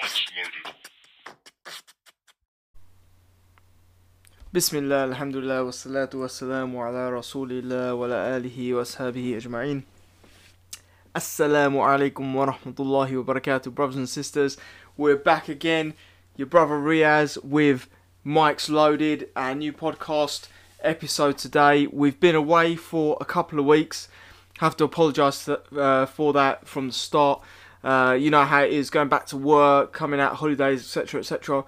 Once loaded. بسم الله الحمد لله والصلاة والسلام على رسول الله وعلى آله وأصحابه أجمعين Assalamu alaikum wa rahmatullahi wa barakatuh brothers and sisters we're back again your brother Riaz with Mike's Loaded our new podcast episode today we've been away for a couple of weeks have to apologise uh, for that from the start. Uh, you know how it is going back to work coming out holidays etc etc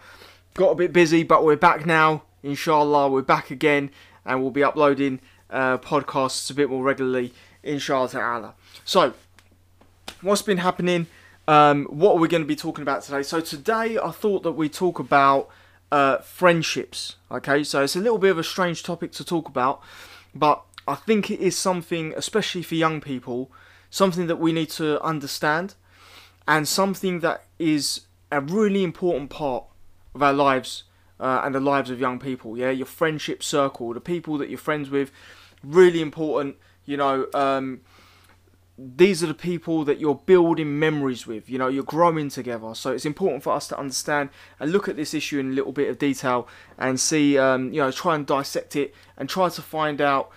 got a bit busy but we're back now inshallah we're back again and we'll be uploading uh, podcasts a bit more regularly inshallah so what's been happening? Um, what are we going to be talking about today? So today i thought that we talk about uh, friendships okay? So it's a little bit of a strange topic to talk about but i think it is something especially for young people something that we need to understand and something that is a really important part of our lives uh, and the lives of young people. Yeah, your friendship circle, the people that you're friends with, really important. You know, um, these are the people that you're building memories with. You know, you're growing together. So it's important for us to understand and look at this issue in a little bit of detail and see, um, you know, try and dissect it and try to find out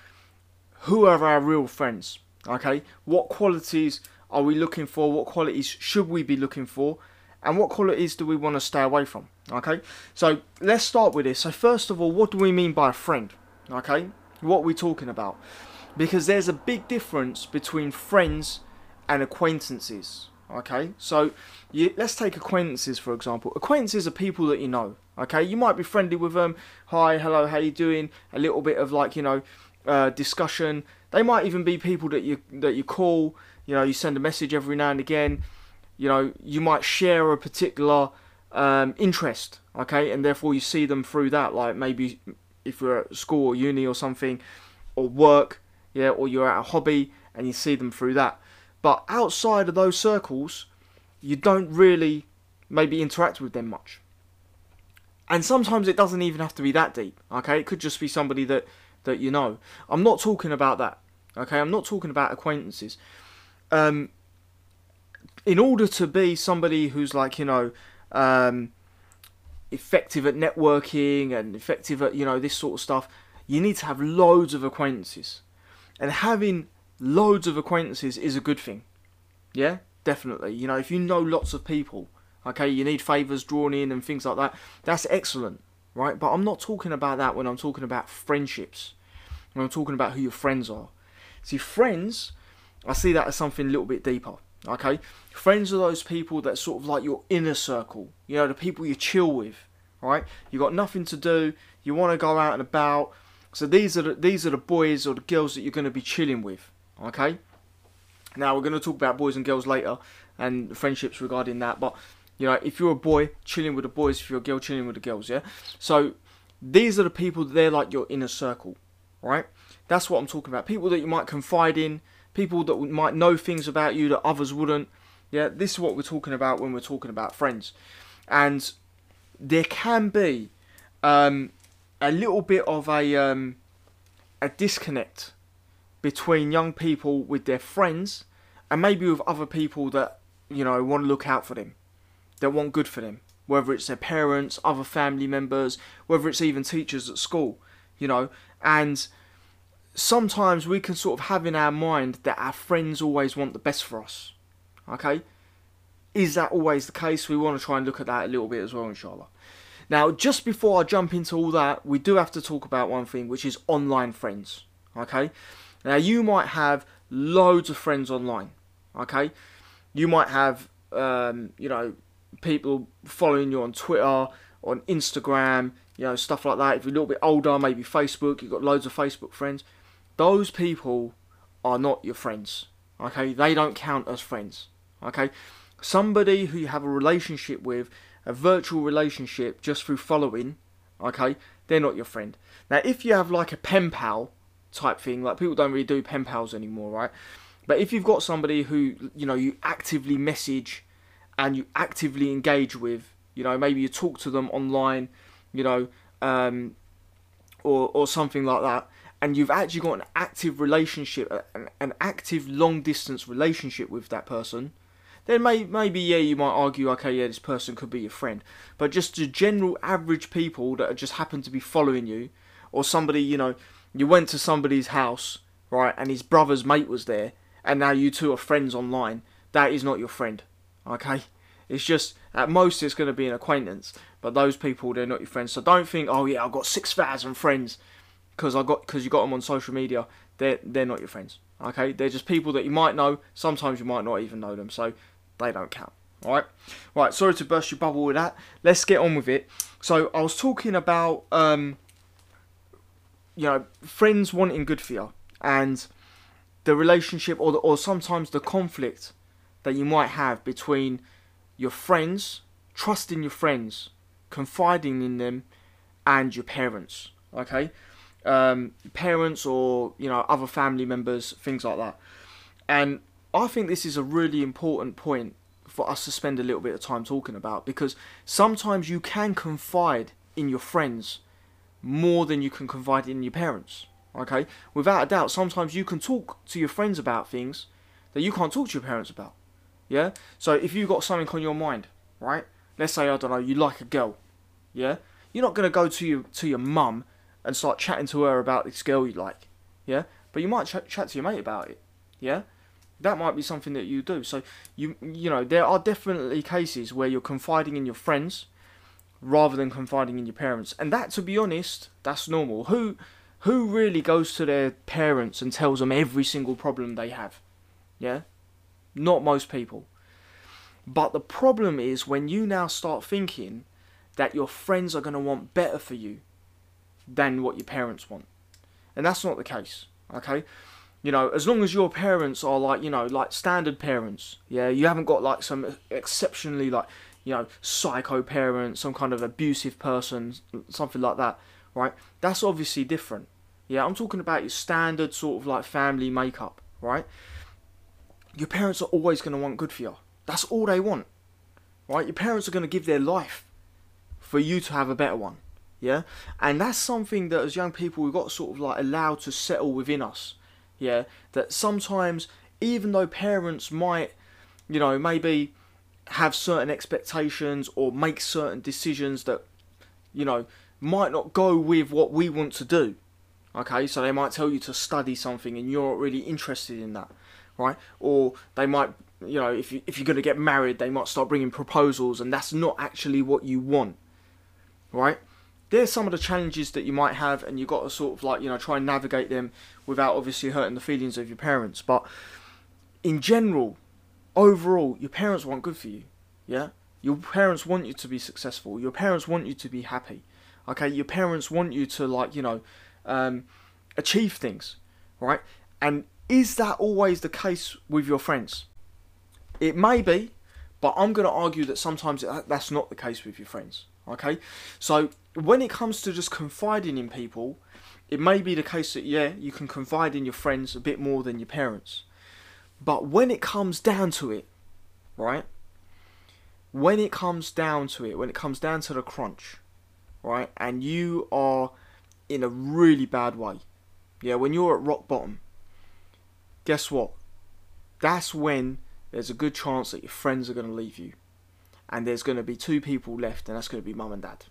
who are our real friends. Okay, what qualities are we looking for? What qualities should we be looking for? And what qualities do we want to stay away from? Okay, so let's start with this. So, first of all, what do we mean by a friend? Okay, what are we talking about? Because there's a big difference between friends and acquaintances. Okay, so you, let's take acquaintances for example. Acquaintances are people that you know. Okay, you might be friendly with them. Hi, hello, how you doing? A little bit of like you know uh, discussion. They might even be people that you that you call. You know, you send a message every now and again. You know, you might share a particular um, interest, okay, and therefore you see them through that. Like maybe if you're at school or uni or something, or work, yeah, or you're at a hobby and you see them through that. But outside of those circles, you don't really maybe interact with them much. And sometimes it doesn't even have to be that deep, okay? It could just be somebody that that you know. I'm not talking about that, okay? I'm not talking about acquaintances. Um, in order to be somebody who's like you know um, effective at networking and effective at you know this sort of stuff, you need to have loads of acquaintances, and having loads of acquaintances is a good thing. Yeah, definitely. You know, if you know lots of people, okay, you need favors drawn in and things like that. That's excellent, right? But I'm not talking about that when I'm talking about friendships. When I'm talking about who your friends are. See, friends, I see that as something a little bit deeper. Okay, friends are those people that sort of like your inner circle. You know, the people you chill with. Right? You got nothing to do. You want to go out and about. So these are the, these are the boys or the girls that you're going to be chilling with. Okay. Now we're going to talk about boys and girls later and friendships regarding that. But you know, if you're a boy chilling with the boys, if you're a girl chilling with the girls, yeah. So these are the people. They're like your inner circle, right? That's what I'm talking about. People that you might confide in people that might know things about you that others wouldn't. Yeah, this is what we're talking about when we're talking about friends. And there can be um, a little bit of a um, a disconnect between young people with their friends and maybe with other people that you know want to look out for them, that want good for them. Whether it's their parents, other family members, whether it's even teachers at school, you know, and sometimes we can sort of have in our mind that our friends always want the best for us. Okay? Is that always the case? We want to try and look at that a little bit as well, inshallah. Now, just before I jump into all that, we do have to talk about one thing, which is online friends. Okay? Now, you might have loads of friends online. Okay? You might have, um, you know, people following you on Twitter, on Instagram, you know, stuff like that. If you're a little bit older, maybe Facebook, you've got loads of Facebook friends those people are not your friends. Okay, they don't count as friends. Okay, somebody who you have a relationship with, a virtual relationship just through following, okay, they're not your friend. Now, if you have like a pen pal type thing, like people don't really do pen pals anymore, right? But if you've got somebody who you know you actively message and you actively engage with, you know, maybe you talk to them online, you know, um, or or something like that, and you've actually got an active relationship, an, an active long distance relationship with that person, then may, maybe yeah you might argue okay yeah this person could be your friend. But just the general average people that just happen to be following you or somebody you know you went to somebody's house right and his brother's mate was there and now you two are friends online that is not your friend okay? It's just at most it's going to be an acquaintance but those people they're not your friends so don't think oh yeah i've got 6000 friends because i got because you got them on social media they're they're not your friends okay they're just people that you might know sometimes you might not even know them so they don't count. Alright? Right, sorry to burst your bubble with that. Let's get on with it. So I was talking about um you know, friends wanting good for you and the relationship or the, or sometimes the conflict that you might have between your friends, trusting your friends, confiding in them and your parents. Okay? Um, parents or you know other family members, things like that. And I think this is a really important point for us to spend a little bit of time talking about because sometimes you can confide in your friends more than you can confide in your parents. Okay? Without a doubt, sometimes you can talk to your friends about things that you can't talk to your parents about. Yeah? So if you've got something on your mind, right? Let's say I don't know, you like a girl. Yeah? You're not gonna go to your to your mum and start chatting to her about this girl you like. Yeah? But you might ch- chat to your mate about it. Yeah? that might be something that you do. So you you know there are definitely cases where you're confiding in your friends rather than confiding in your parents, and that to be honest, that's normal. Who who really goes to their parents and tells them every single problem they have? Yeah, not most people. But the problem is when you now start thinking that your friends are going to want better for you than what your parents want. And that's not the case, okay? You know, as long as your parents are like, you know, like standard parents, yeah, you haven't got like some exceptionally like, you know, psycho parent, some kind of abusive person, something like that, right? That's obviously different. Yeah, I'm talking about your standard sort of like family makeup, right? Your parents are always going to want good for you. That's all they want, right? Your parents are going to give their life for you to have a better one, yeah? And that's something that as young people we've got sort of like allowed to settle within us yeah, that sometimes even though parents might, you know, maybe have certain expectations or make certain decisions that, you know, might not go with what we want to do. Okay, so they might tell you to study something and you're not really interested in that, right? Or they might, you know, if you if you're gonna get married, they might start bringing proposals and that's not actually what you want, right? there's some of the challenges that you might have, and you've got to sort of like you know try and navigate them without obviously hurting the feelings of your parents. But in general, overall, your parents want good for you. Yeah, your parents want you to be successful. Your parents want you to be happy. Okay, your parents want you to like you know um, achieve things, right? And is that always the case with your friends? It may be, but I'm going to argue that sometimes that's not the case with your friends. Okay, so when it comes to just confiding in people, it may be the case that yeah, you can confide in your friends a bit more than your parents. But when it comes down to it, right? When it comes down to it, when it comes down to the crunch, right? And you are in a really bad way. Yeah, when you're at rock bottom, guess what? That's when there's a good chance that your friends are going to leave you and there's going to be two people left, and that's going to be mum and dad.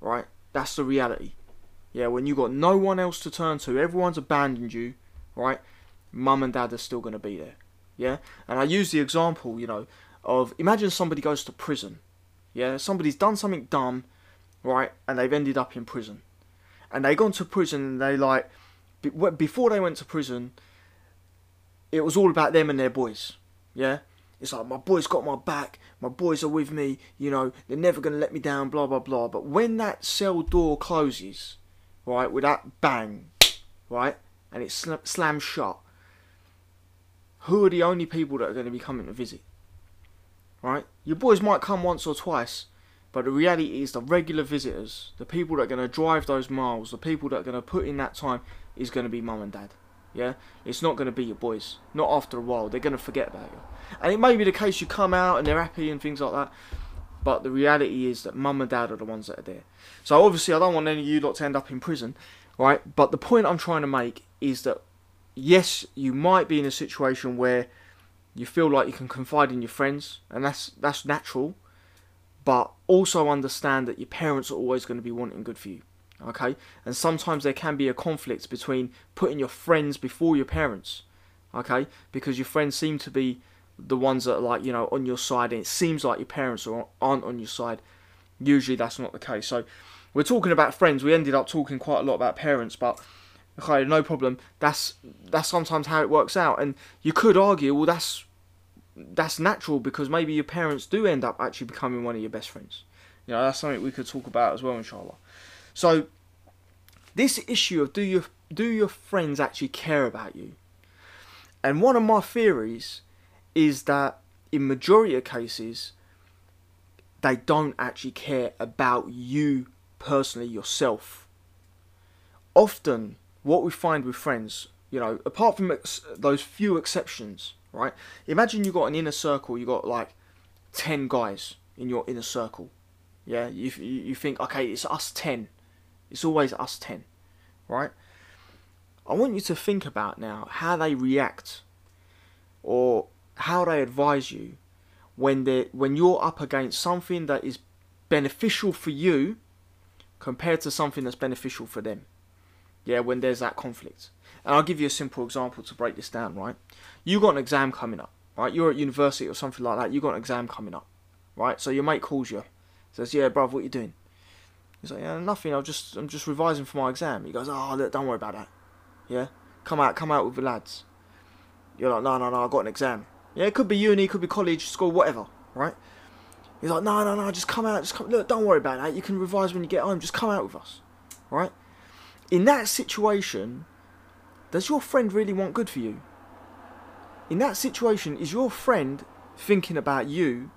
Right? That's the reality. Yeah, when you've got no one else to turn to, everyone's abandoned you, right? Mum and dad are still going to be there. Yeah? And I use the example, you know, of imagine somebody goes to prison. Yeah? Somebody's done something dumb, right? And they've ended up in prison. And they gone to prison and they like, before they went to prison, it was all about them and their boys. Yeah? It's like my boys got my back, my boys are with me, you know, they're never gonna let me down, blah blah blah. But when that cell door closes, right, with that bang, right, and it sl- slams shut, who are the only people that are going to be coming to visit? Right? Your boys might come once or twice, but the reality is the regular visitors, the people that are going to drive those miles, the people that are going to put in that time, is going to be mum and dad. Yeah, it's not going to be your boys. Not after a while. They're going to forget about you. And it may be the case you come out and they're happy and things like that. But the reality is that mum and dad are the ones that are there. So obviously, I don't want any of you lot to end up in prison. right? But the point I'm trying to make is that yes, you might be in a situation where you feel like you can confide in your friends, and that's that's natural. But also understand that your parents are always going to be wanting good for you. Okay? And sometimes there can be a conflict between putting your friends before your parents. Okay? Because your friends seem to be the ones that are like, you know, on your side and it seems like your parents are, aren't on your side. Usually that's not the case. So we're talking about friends. We ended up talking quite a lot about parents, but okay, no problem. That's that's sometimes how it works out. And you could argue, well, that's that's natural because maybe your parents do end up actually becoming one of your best friends. You know, that's something we could talk about as well, inshallah. So this issue of do your do your friends actually care about you? And one of my theories is that in majority of cases they don't actually care about you personally yourself. Often what we find with friends, you know, apart from those few exceptions, right? Imagine you got an inner circle, you got like 10 guys in your inner circle. Yeah, you, you think, okay, it's us 10. It's always us 10, right? I want you to think about now how they react or how they advise you when they when you're up against something that is beneficial for you compared to something that's beneficial for them. Yeah, when there's that conflict. And I'll give you a simple example to break this down, right? You got an exam coming up, right? You're at university or something like that, you got an exam coming up, right? So your mate calls you, says, Yeah, bruv, what you doing? He's like, Yeah, nothing, I'm just I'm just revising for my exam. He goes, Oh look, don't worry about that. Yeah? Come out, come out with the lads. You're like, no, no, no, I got an exam. Yeah, it could be uni, it could be college, school, whatever, right? He's like, no, no, no, just come out, just come, look, don't worry about that. You can revise when you get home, just come out with us, right? In that situation, does your friend really want good for you? In that situation, is your friend thinking about you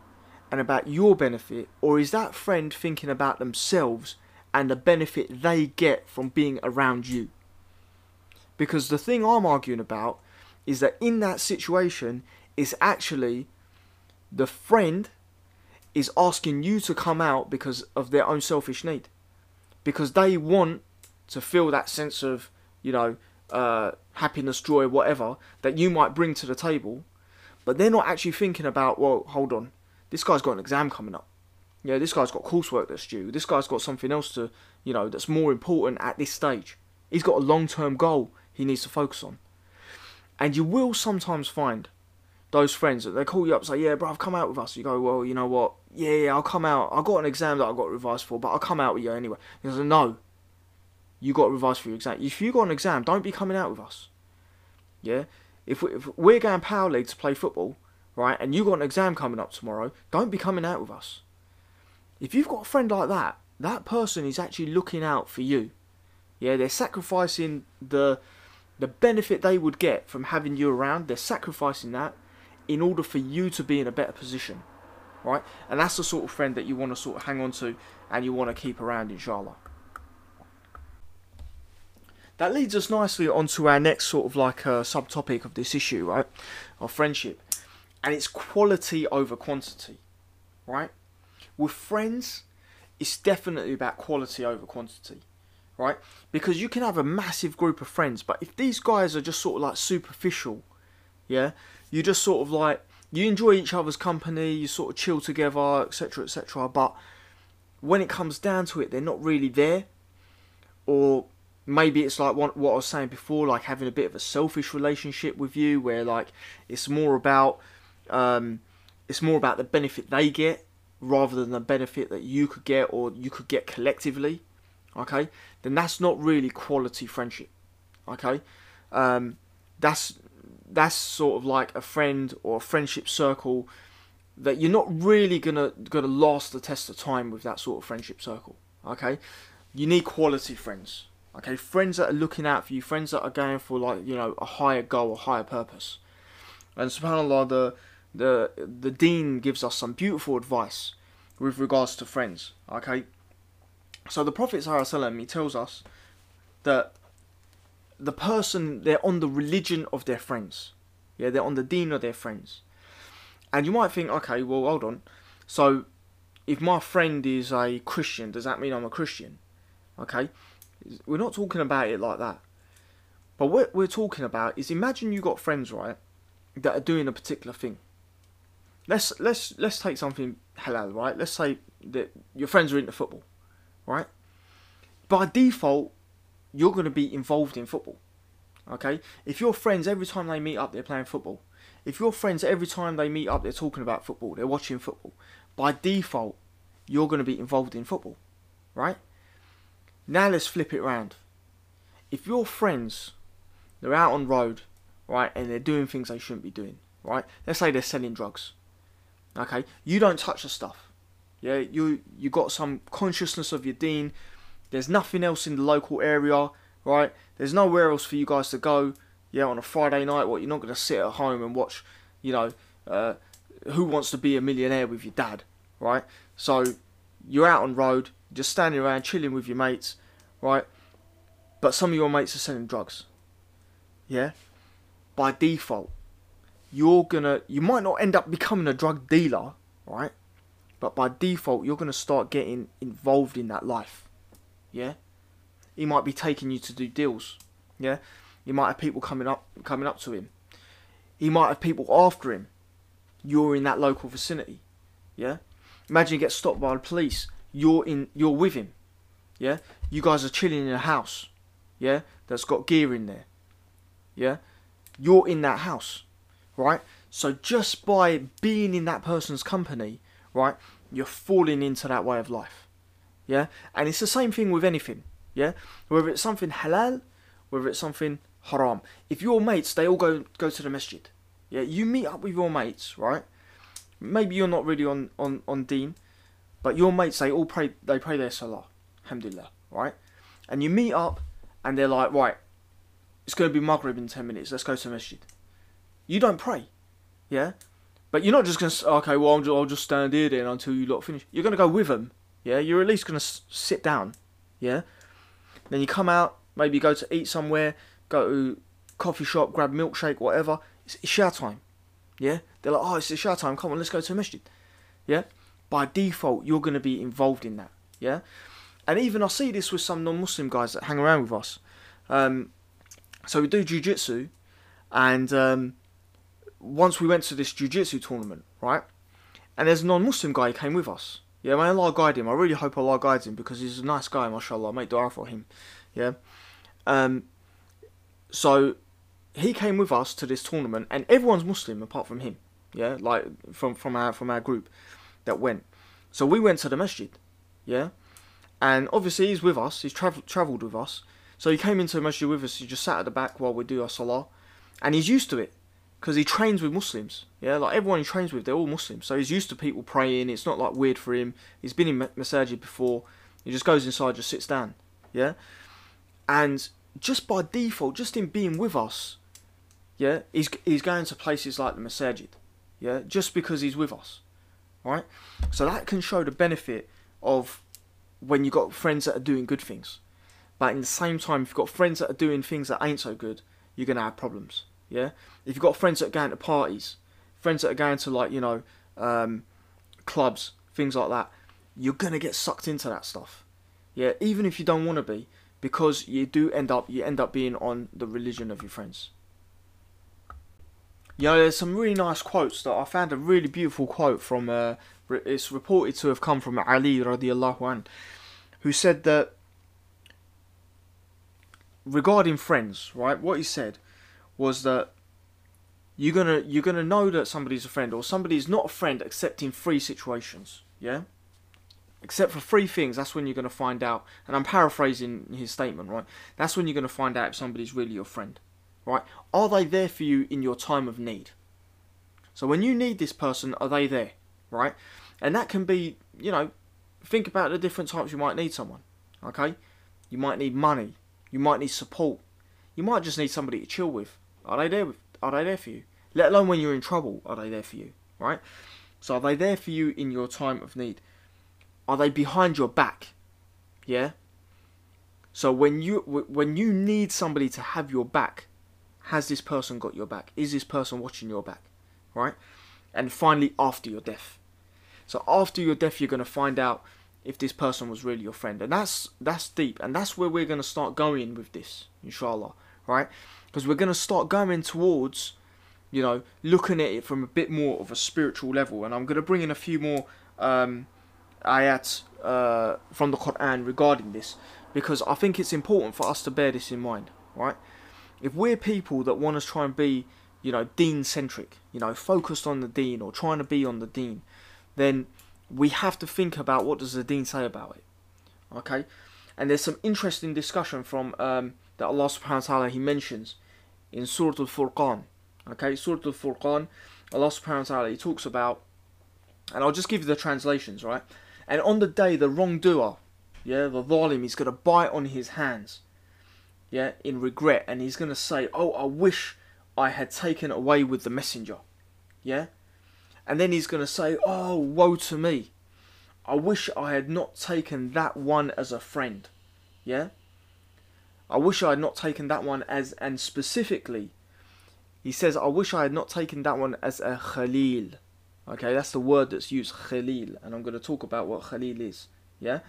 and about your benefit, or is that friend thinking about themselves and the benefit they get from being around you? Because the thing I'm arguing about is that in that situation, is actually the friend is asking you to come out because of their own selfish need. Because they want to feel that sense of, you know, uh, happiness, joy, whatever, that you might bring to the table. But they're not actually thinking about, well, hold on, this guy's got an exam coming up. Yeah, this guy's got coursework that's due. This guy's got something else to, you know, that's more important at this stage. He's got a long term goal he needs to focus on. And you will sometimes find those friends that they call you up and say, Yeah, bro, I've come out with us. You go, Well, you know what? Yeah, yeah, I'll come out. I've got an exam that I've got to revise for, but I'll come out with you anyway. He goes, No, you got to revise for your exam. If you got an exam, don't be coming out with us. Yeah? If, we, if we're going Power League to play football, right, and you've got an exam coming up tomorrow, don't be coming out with us. If you've got a friend like that, that person is actually looking out for you. Yeah, they're sacrificing the the benefit they would get from having you around. They're sacrificing that in order for you to be in a better position, right? And that's the sort of friend that you want to sort of hang on to and you want to keep around, inshallah. That leads us nicely onto our next sort of like uh, subtopic of this issue, right? Of friendship. And it's quality over quantity, right? With friends, it's definitely about quality over quantity, right? Because you can have a massive group of friends, but if these guys are just sort of like superficial, yeah, you just sort of like you enjoy each other's company, you sort of chill together, etc., etc. But when it comes down to it, they're not really there, or maybe it's like what, I was saying before, like having a bit of a selfish relationship with you, where like it's more about um, it's more about the benefit they get rather than the benefit that you could get or you could get collectively. Okay, then that's not really quality friendship. Okay, um, that's that's sort of like a friend or a friendship circle that you're not really gonna gonna last the test of time with that sort of friendship circle. Okay, you need quality friends. Okay, friends that are looking out for you, friends that are going for like you know a higher goal, a higher purpose. And Subhanallah, the the the Deen gives us some beautiful advice with regards to friends. Okay, so the Prophet he tells us that the person they're on the religion of their friends. Yeah, they're on the deen of their friends. And you might think, okay, well, hold on. So, if my friend is a Christian, does that mean I'm a Christian? Okay, We're not talking about it like that. But what we're talking about is imagine you got friends, right, that are doing a particular thing. Let's let's let's take something halal, right? Let's say that your friends are into football, right? By default, you're going to be involved in football. Okay? If your friends every time they meet up they're playing football. If your friends every time they meet up they're talking about football, they're watching football. By default, you're going to be involved in football, right? Now let's flip it around. If your friends they're out on road, right, and they're doing things they shouldn't be doing, right? Let's say they're selling drugs. Okay, you don't touch the stuff. Yeah, you you got some consciousness of your deen. There's nothing else in the local area, right? There's nowhere else for you guys to go. Yeah, on a Friday night, what you're not gonna sit at home and watch, you know, uh, Who Wants to Be a Millionaire with your dad, right? So you're out on road, just standing around chilling with your mates, right? But some of your mates are selling drugs. Yeah, by default, you're gonna you might not end up becoming a drug dealer, right? But by default, you're gonna start getting involved in that life. Yeah, he might be taking you to do deals. Yeah, you might have people coming up coming up to him. He might have people after him. You're in that local vicinity. Yeah, imagine you get stopped by the police. You're in. You're with him. Yeah, you guys are chilling in a house. Yeah, that's got gear in there. Yeah, you're in that house right? So just by being in that person's company, right, you're falling into that way of life. Yeah? And it's the same thing with anything. Yeah? Whether it's something halal, whether it's something haram. If your mates, they all go go to the masjid. Yeah, you meet up with your mates, right? Maybe you're not really on, on, on deen, but your mates they all pray they pray their salah. Alhamdulillah, right? And you meet up and they're like, right, it's gonna be Maghrib in ten minutes, let's go to the masjid you don't pray, yeah. But you're not just gonna okay. Well, just, I'll just stand here then until you lot finish. You're gonna go with them, yeah. You're at least gonna s- sit down, yeah. Then you come out, maybe go to eat somewhere, go to coffee shop, grab milkshake, whatever. It's Isha time, yeah. They're like, oh, it's Isha time. Come on, let's go to a masjid, yeah. By default, you're gonna be involved in that, yeah. And even I see this with some non-Muslim guys that hang around with us. Um, so we do jujitsu, and um, once we went to this jiu-jitsu tournament, right? And there's a non-Muslim guy who came with us. Yeah, may Allah guide him. I really hope Allah guides him because he's a nice guy, mashallah. Make dua for him. Yeah. Um. So, he came with us to this tournament, and everyone's Muslim apart from him. Yeah, like from from our from our group that went. So we went to the masjid. Yeah. And obviously he's with us. He's travel travelled with us. So he came into the masjid with us. He just sat at the back while we do our salah, and he's used to it because he trains with Muslims. Yeah, like everyone he trains with, they're all Muslims. So he's used to people praying. It's not like weird for him. He's been in masajid before. He just goes inside, just sits down. Yeah, and just by default, just in being with us, yeah, he's he's going to places like the masajid. Yeah, just because he's with us, right? So that can show the benefit of when you've got friends that are doing good things. But in the same time, if you've got friends that are doing things that ain't so good, you're gonna have problems. Yeah, if you've got friends that are going to parties, friends that are going to like you know um, clubs, things like that, you're gonna get sucked into that stuff. Yeah, even if you don't want to be, because you do end up you end up being on the religion of your friends. You know, there's some really nice quotes that I found a really beautiful quote from. Uh, it's reported to have come from Ali radiallahu an, who said that regarding friends, right? What he said was that you're gonna you're gonna know that somebody's a friend or somebody's not a friend except in three situations. Yeah. Except for three things, that's when you're gonna find out. And I'm paraphrasing his statement, right? That's when you're gonna find out if somebody's really your friend, right? Are they there for you in your time of need? So when you need this person, are they there, right? And that can be, you know, think about the different types you might need someone. Okay, you might need money, you might need support, you might just need somebody to chill with. Are they there? With, are they there for you? Let alone when you're in trouble, are they there for you? Right? So are they there for you in your time of need? Are they behind your back? Yeah. So when you when you need somebody to have your back, has this person got your back? Is this person watching your back? Right? And finally, after your death. So after your death, you're going to find out if this person was really your friend. And that's that's deep, and that's where we're gonna start going with this, inshallah, right? Because we're gonna start going towards, you know, looking at it from a bit more of a spiritual level. And I'm gonna bring in a few more um, ayats uh, from the Quran regarding this, because I think it's important for us to bear this in mind, right? If we're people that want to try and be, you know, deen centric, you know, focused on the deen or trying to be on the deen, then we have to think about what does the dean say about it. Okay? And there's some interesting discussion from um, that Allah subhanahu wa ta'ala he mentions in Surah Al-Furqan. Okay, Surah Al-Furqan, Allah subhanahu wa ta'ala he talks about and I'll just give you the translations, right? And on the day the wrongdoer, yeah, the zalim, he's gonna bite on his hands, yeah, in regret, and he's gonna say, Oh, I wish I had taken away with the messenger. Yeah? And then he's to say, Oh, woe to me. I wish I had not taken that one as a friend. Yeah? I wish I had not taken that one as, and specifically, he says, I wish I had not taken that one as a Khalil. Okay, that's the word that's used, Khalil. And I'm going to talk about what Khalil is. Yeah?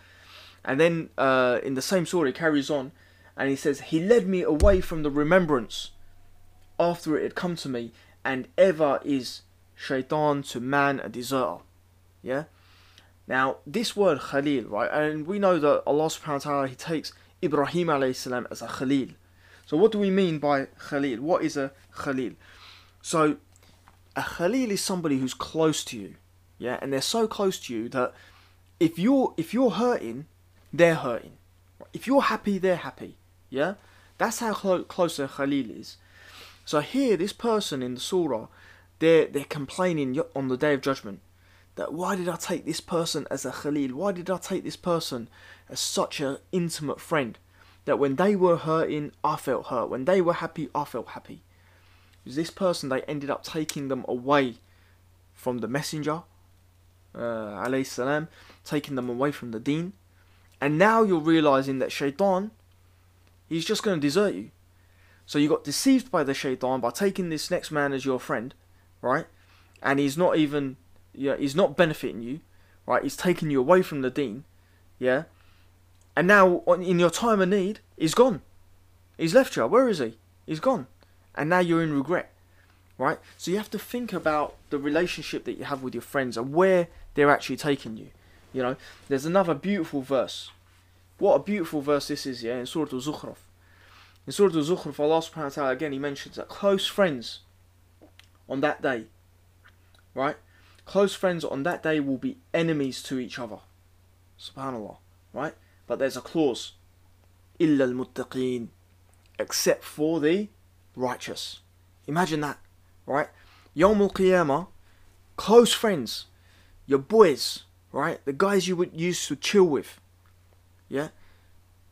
And then uh, in the same story, carries on, and he says, He led me away from the remembrance after it had come to me, and ever is shaitan to man a deserter. Yeah? Now, this word Khalil, right, and we know that Allah subhanahu wa ta'ala, He takes Ibrahim alayhi salam as a Khalil. So, what do we mean by Khalil? What is a Khalil? So, a Khalil is somebody who's close to you, yeah, and they're so close to you that if you're if you're hurting, they're hurting. If you're happy, they're happy. Yeah, that's how clo- close a Khalil is. So here, this person in the surah, they're they're complaining on the day of judgment that why did I take this person as a Khalil? Why did I take this person as such an intimate friend? That when they were hurting, I felt hurt. When they were happy, I felt happy. Because this person, they ended up taking them away from the messenger, uh, salam, taking them away from the deen. And now you're realizing that shaitan, he's just going to desert you. So you got deceived by the shaitan by taking this next man as your friend, right? And he's not even, yeah, he's not benefiting you, right? He's taking you away from the deen, yeah? And now, in your time of need, he's gone. He's left you. Where is he? He's gone. And now you're in regret, right? So you have to think about the relationship that you have with your friends and where they're actually taking you. You know, there's another beautiful verse. What a beautiful verse this is, yeah, in Surah Al-Zukhruf. In Surah Al-Zukhruf, Allah subhanahu wa ta'ala again, He mentions that close friends on that day, right? Close friends on that day will be enemies to each other. Subhanallah, right? But there's a clause. إِلَّا الْمُتَّقِينَ Except for the righteous. Imagine that, right? Yawm al-Qiyamah, close friends, your boys, right? The guys you would used to chill with, yeah?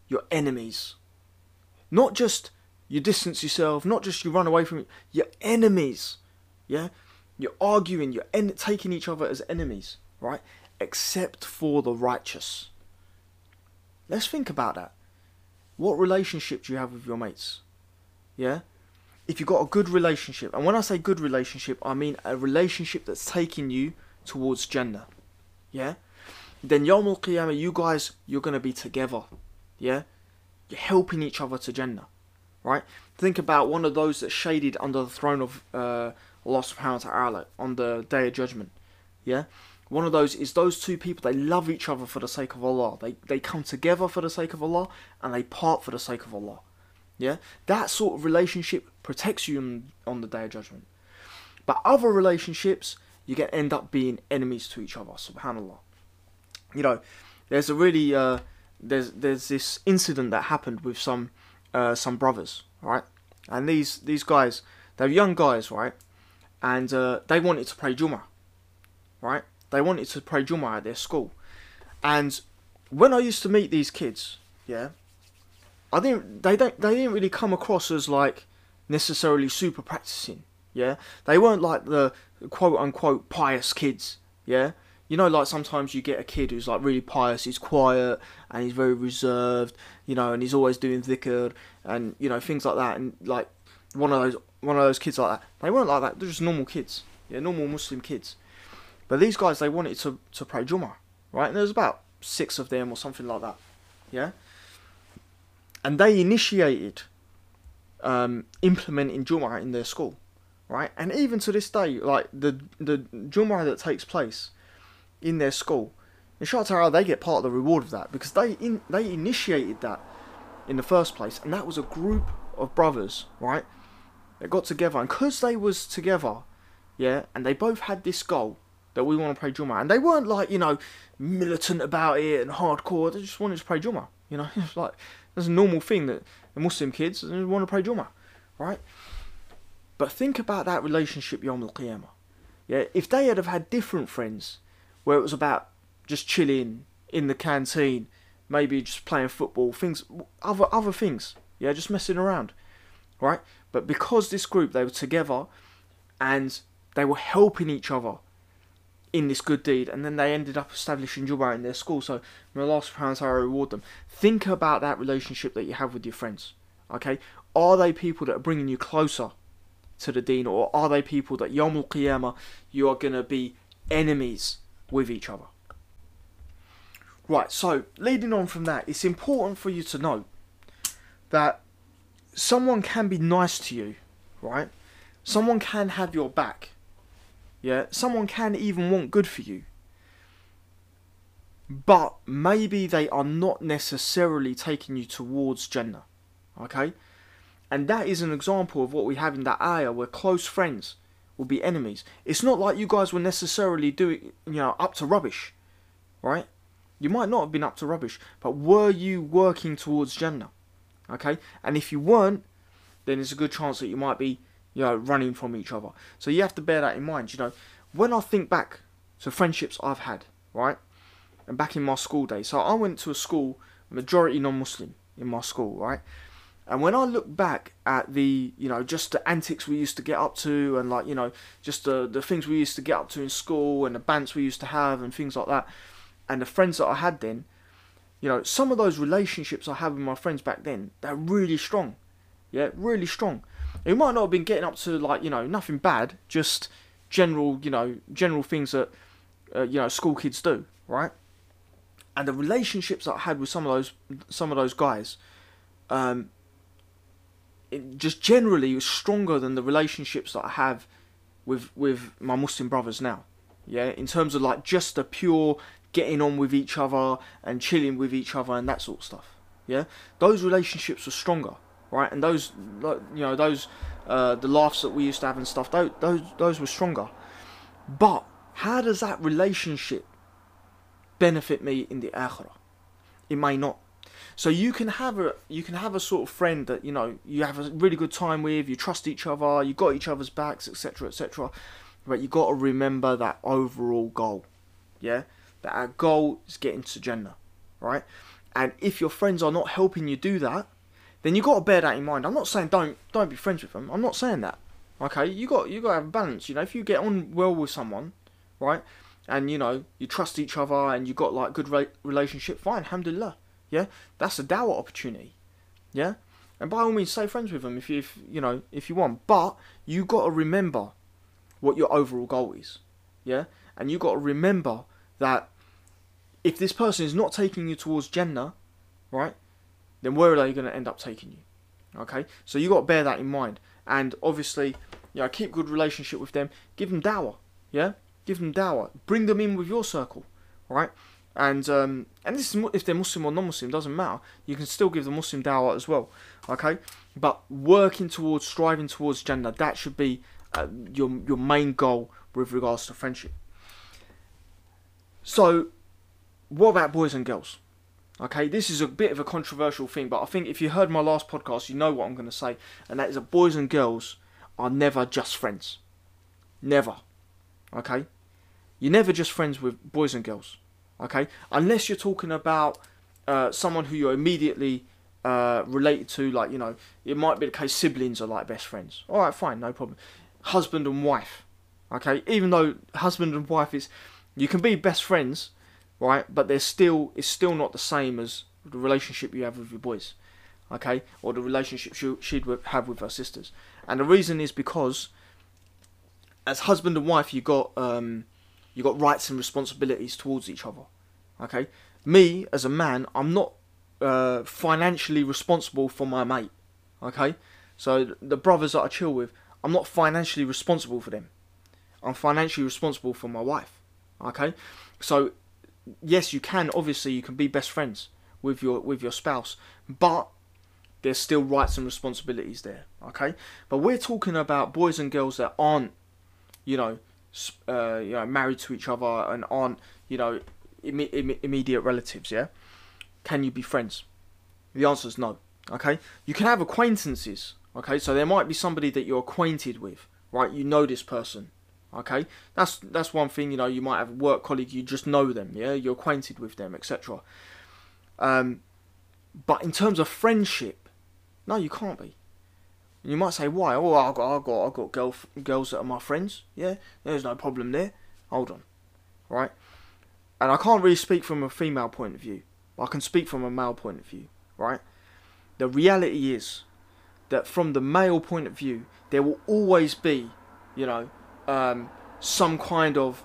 Your enemies not just you distance yourself, not just you run away from it, your enemies. Yeah? You're arguing, you're en- taking each other as enemies, right? Except for the righteous. Let's think about that. What relationship do you have with your mates? Yeah? If you've got a good relationship, and when I say good relationship, I mean a relationship that's taking you towards Jannah. Yeah? Then Yom Al Qiyamah, you guys, you're going to be together. Yeah? You're helping each other to Jannah, right? Think about one of those that's shaded under the throne of uh, Allah subhanahu wa ta'ala on the day of judgment. Yeah? One of those is those two people, they love each other for the sake of Allah. They, they come together for the sake of Allah and they part for the sake of Allah. Yeah? That sort of relationship protects you on, the day of judgment. But other relationships, you get end up being enemies to each other, subhanAllah. You know, there's a really uh, there's there's this incident that happened with some uh, some brothers, right? And these these guys, they're young guys, right? And uh, they wanted to pray Jummah, right? They wanted to pray Jummah at their school. And when I used to meet these kids, yeah, I didn't they don't they didn't really come across as like necessarily super practicing, yeah. They weren't like the quote unquote pious kids, yeah you know, like sometimes you get a kid who's like really pious, he's quiet and he's very reserved, you know, and he's always doing dhikr and you know things like that, and like one of those one of those kids like that. They weren't like that. They're just normal kids, yeah, normal Muslim kids. But these guys, they wanted to to pray Jummah, right? And there was about six of them or something like that. Yeah. And they initiated um, implementing Jum'ah in their school, right? And even to this day, like the the Jum'ah that takes place in their school, inshallah, they get part of the reward of that because they in, they initiated that in the first place, and that was a group of brothers, right? That got together, and because they was together, yeah, and they both had this goal that we want to pray Jum'ah, and they weren't like you know militant about it and hardcore. They just wanted to pray Jum'ah, you know, it's like that's a normal thing that the Muslim kids want to pray Jum'ah, right? But think about that relationship Yom Al Qiyamah. Yeah, if they had have had different friends, where it was about just chilling in the canteen, maybe just playing football, things, other other things. Yeah, just messing around, right? But because this group they were together, and they were helping each other in this good deed, and then they ended up establishing Jum'ah in their school. So may Allah subhanahu I reward them. Think about that relationship that you have with your friends. Okay? Are they people that are bringing you closer to the deen, or are they people that Yom Qiyamah you are gonna be enemies with each other? Right, so leading on from that, it's important for you to know that someone can be nice to you, right? Someone can have your back. Yeah, someone can even want good for you. But maybe they are not necessarily taking you towards Jannah. Okay? And that is an example of what we have in that ayah where close friends will be enemies. It's not like you guys were necessarily doing, you know, up to rubbish. Right? You might not have been up to rubbish, but were you working towards Jannah? Okay? And if you weren't, then there's a good chance that you might be, you know, running from each other. So you have to bear that in mind. You know, when I think back to friendships I've had, right? And back in my school days. So I went to a school, majority non-Muslim in my school, right? And when I look back at the, you know, just the antics we used to get up to and like, you know, just the, the things we used to get up to in school and the bands we used to have and things like that, and the friends that I had then, you know, some of those relationships I had with my friends back then, they're really strong. Yeah, really strong. It might not have been getting up to like, you know, nothing bad, just general, you know, general things that, uh, you know, school kids do, right? And the relationships that I had with some of those, some of those guys, um, just generally was stronger than the relationships that I have with with my Muslim brothers now. Yeah, in terms of like just the pure getting on with each other and chilling with each other and that sort of stuff. Yeah, those relationships were stronger, right? And those, you know, those uh, the laughs that we used to have and stuff. Those those those were stronger. But how does that relationship benefit me in the akhirah? It may not. So you can have a you can have a sort of friend that you know you have a really good time with, you trust each other, you got each other's backs, etc., etc. But you got to remember that overall goal. Yeah, that our goal is getting to Jannah, right? And if your friends are not helping you do that, then you got to bear that in mind. I'm not saying don't don't be friends with them. I'm not saying that. Okay, you got you got to have a balance. You know, if you get on well with someone, right, and you know you trust each other and you got like good re- relationship, fine, alhamdulillah. Yeah, that's a dawah opportunity. Yeah, and by all means, stay friends with them if you if, you know if you want. But you got to remember what your overall goal is. Yeah, and you got to remember that if this person is not taking you towards Jannah, right, then where are they going to end up taking you? Okay, so you got to bear that in mind, and obviously, you know, keep good relationship with them. Give them dawah, yeah, give them dawah. Bring them in with your circle, right? And um, and this is if they're Muslim or non-Muslim doesn't matter. You can still give the Muslim dawah as well, okay? But working towards, striving towards Jannah, that should be uh, your your main goal with regards to friendship. So what about boys and girls? Okay, this is a bit of a controversial thing, but I think if you heard my last podcast, you know what I'm going to say, and that is that boys and girls are never just friends. Never. Okay? You're never just friends with boys and girls. Okay? Unless you're talking about uh, someone who you're immediately uh, related to, like, you know, it might be the case siblings are like best friends. Alright, fine, no problem. Husband and wife. Okay? Even though husband and wife is. You can be best friends right? But there's still it's still not the same as the relationship you have with your boys, okay, or the relationship she, she'd have with her sisters. And the reason is because as husband and wife, you got um, you got rights and responsibilities towards each other, okay. me as a man, I'm not uh, financially responsible for my mate. Okay, so the brothers that I chill with, I'm not financially responsible for them. I'm financially responsible for my wife. Okay, so yes, you can obviously you can be best friends with your with your spouse, but there's still rights and responsibilities there. Okay, but we're talking about boys and girls that aren't, you know, uh, you know, married to each other and aren't, you know, Im- Im- immediate relatives. Yeah, can you be friends? The answer is no. Okay, you can have acquaintances. Okay, so there might be somebody that you're acquainted with, right? You know this person. Okay, that's that's one thing. You know, you might have a work colleague, you just know them. Yeah, you're acquainted with them, etc. Um, but in terms of friendship, no, you can't be. You might say, why? Oh, I got, I got, I got girl, girls that are my friends. Yeah, there's no problem there. Hold on, right? And I can't really speak from a female point of view. I can speak from a male point of view, right? The reality is that from the male point of view, there will always be, you know, um, some kind of,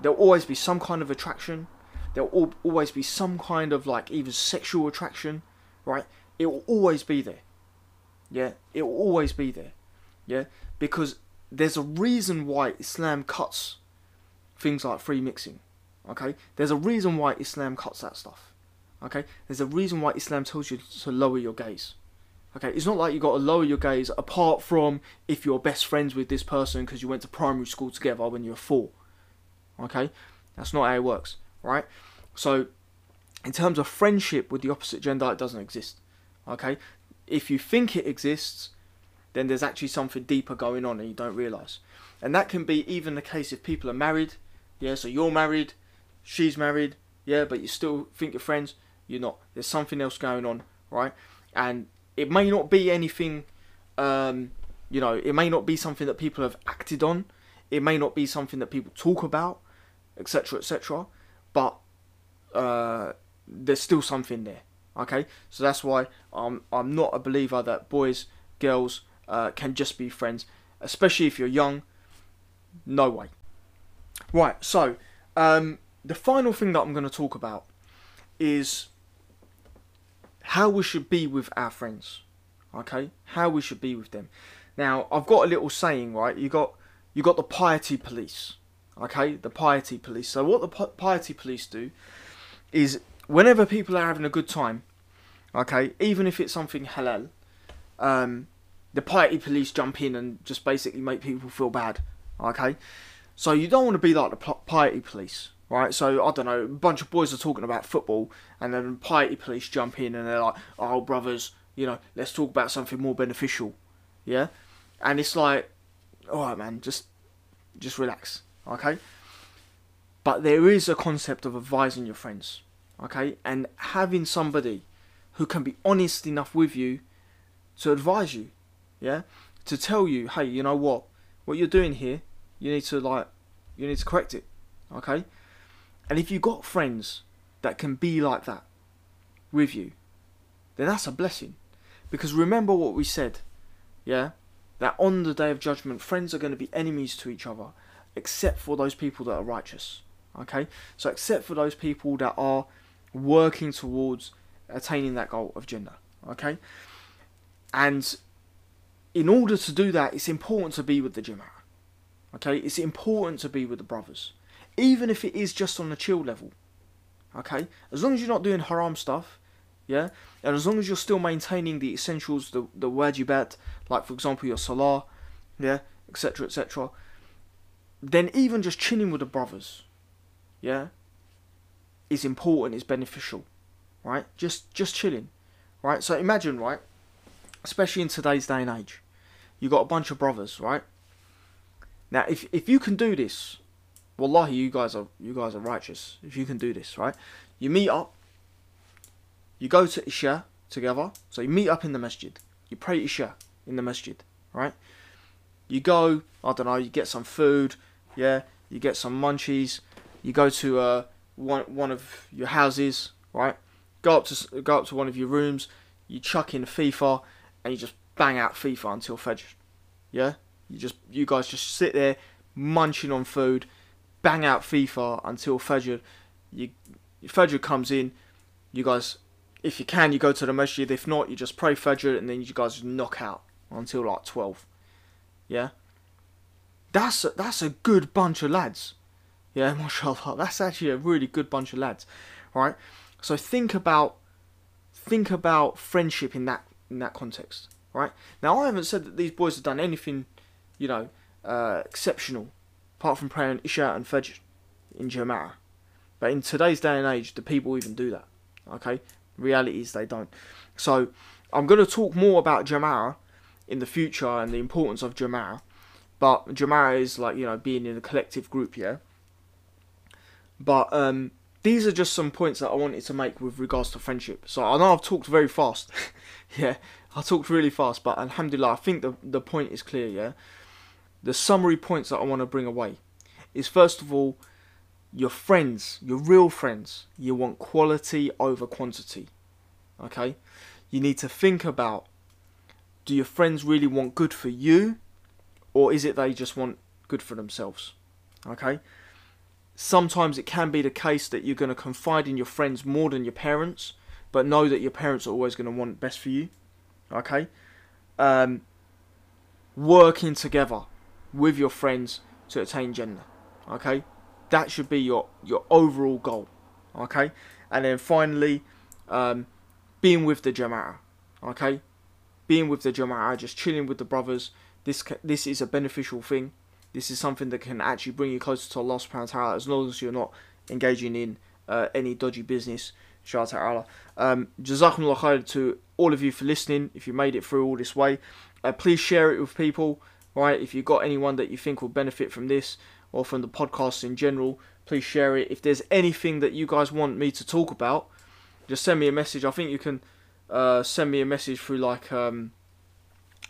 there'll always be some kind of attraction. There'll always be some kind of like even sexual attraction, right? It will always be there. Yeah, it will always be there. Yeah, because there's a reason why Islam cuts things like free mixing. Okay, there's a reason why Islam cuts that stuff. Okay, there's a reason why Islam tells you to lower your gaze. Okay, it's not like you got to lower your gaze apart from if you're best friends with this person because you went to primary school together when you were four. Okay, that's not how it works, right? So, in terms of friendship with the opposite gender, it doesn't exist. Okay, if you think it exists, then there's actually something deeper going on and you don't realize. And that can be even the case if people are married. Yeah, so you're married, she's married, yeah, but you still think you're friends. You're not. There's something else going on, right? And it may not be anything, um, you know, it may not be something that people have acted on. It may not be something that people talk about, etc., etc. But uh, there's still something there. Okay, so that's why I'm I'm not a believer that boys, girls uh, can just be friends, especially if you're young. No way. Right. So um, the final thing that I'm going to talk about is how we should be with our friends. Okay, how we should be with them. Now, I've got a little saying, right? You got you got the piety police. Okay, the piety police. So what the piety police do is whenever people are having a good time, okay, even if it's something halal, um, the piety police jump in and just basically make people feel bad. Okay, so you don't want to be like the piety police right? So I don't know, a bunch of boys are talking about football, and then piety police jump in and they're like, "Oh, brothers, you know, let's talk about something more beneficial," yeah. And it's like, all right, man, just just relax, okay. But there is a concept of advising your friends, okay, and having somebody who can be honest enough with you to advise you, yeah, to tell you, hey, you know what, what you're doing here, you need to like, you need to correct it, okay and if you've got friends that can be like that with you, then that's a blessing. Because remember what we said, yeah? That on the day of judgment, friends are going to be enemies to each other, except for those people that are righteous. Okay? So, except for those people that are working towards attaining that goal of Jannah. Okay? And in order to do that, it's important to be with the Jama'ah. Okay? It's important to be with the brothers even if it is just on a chill level. Okay, as long as you're not doing haram stuff, yeah, and as long as you're still maintaining the essentials, the the wajibat, like for example your salah, yeah, etc. etc. Then even just chilling with the brothers, yeah, is important, is beneficial, right? Just just chilling, right? So imagine, right, especially in today's day and age, you got a bunch of brothers, right? Now, if if you can do this, Wallahi, you guys are you guys are righteous if you can do this, right? You meet up, you go to Isha together. So you meet up in the masjid. You pray Isha in the masjid, right? You go, I don't know, you get some food, yeah, you get some munchies, you go to uh, one one of your houses, right? Go up to go up to one of your rooms, you chuck in FIFA, and you just bang out FIFA until Fajr, yeah. You just you guys just sit there munching on food bang out FIFA until Fajr. You, Fajr comes in, you guys, if you can, you go to the masjid. If not, you just pray Fajr and then you guys knock out until like 12. Yeah? That's a, that's a good bunch of lads. Yeah, mashallah. That's actually a really good bunch of lads. Right? So think about think about friendship in that in that context. Right? Now I haven't said that these boys have done anything, you know, uh, exceptional, apart from praying Isha and Fajr in Jama'ah. But in today's day and age, do people even do that? Okay? Reality is they don't. So I'm going to talk more about Jama'ah in the future and the importance of Jama'ah. But Jama'ah is like, you know, being in a collective group, yeah? But um, these are just some points that I wanted to make with regards to friendship. So I know I've talked very fast. yeah, I talked really fast, but alhamdulillah, I think the, the point is clear, yeah? The summary points that I want to bring away is first of all, your friends, your real friends, you want quality over quantity. Okay? You need to think about do your friends really want good for you or is it they just want good for themselves? Okay? Sometimes it can be the case that you're going to confide in your friends more than your parents, but know that your parents are always going to want best for you. Okay? Um, working together with your friends to attain Jannah. Okay? That should be your your overall goal. Okay, and then finally, um, being with the Jama'ah. Okay, being with the Jama'ah, just chilling with the brothers. This this is a beneficial thing. This is something that can actually bring you closer to Allah subhanahu wa ta'ala as long as you're not engaging in uh, any dodgy business. Shout out um, Jazakumullah khair to all of you for listening. If you made it through all this way, uh, please share it with people. Right, if you've got anyone that you think will benefit from this, or from the podcast in general, please share it. If there's anything that you guys want me to talk about, just send me a message. I think you can uh, send me a message through like um,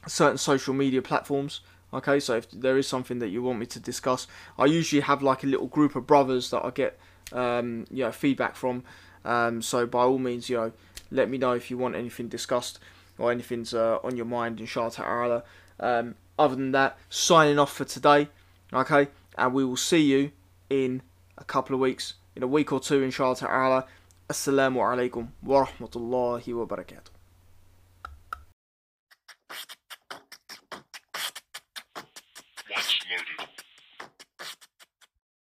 certain social media platforms. Okay, so if there is something that you want me to discuss, I usually have like a little group of brothers that I get um, you know feedback from. Um, so by all means, you know, let me know if you want anything discussed or anything's uh, on your mind. Inshallah ta'ala. Um, other than that, signing off for today. Okay, and we will see you in a couple of weeks, in a week or two, inshallah ta'ala. Assalamu alaikum wa rahmatullahi wa barakatuh.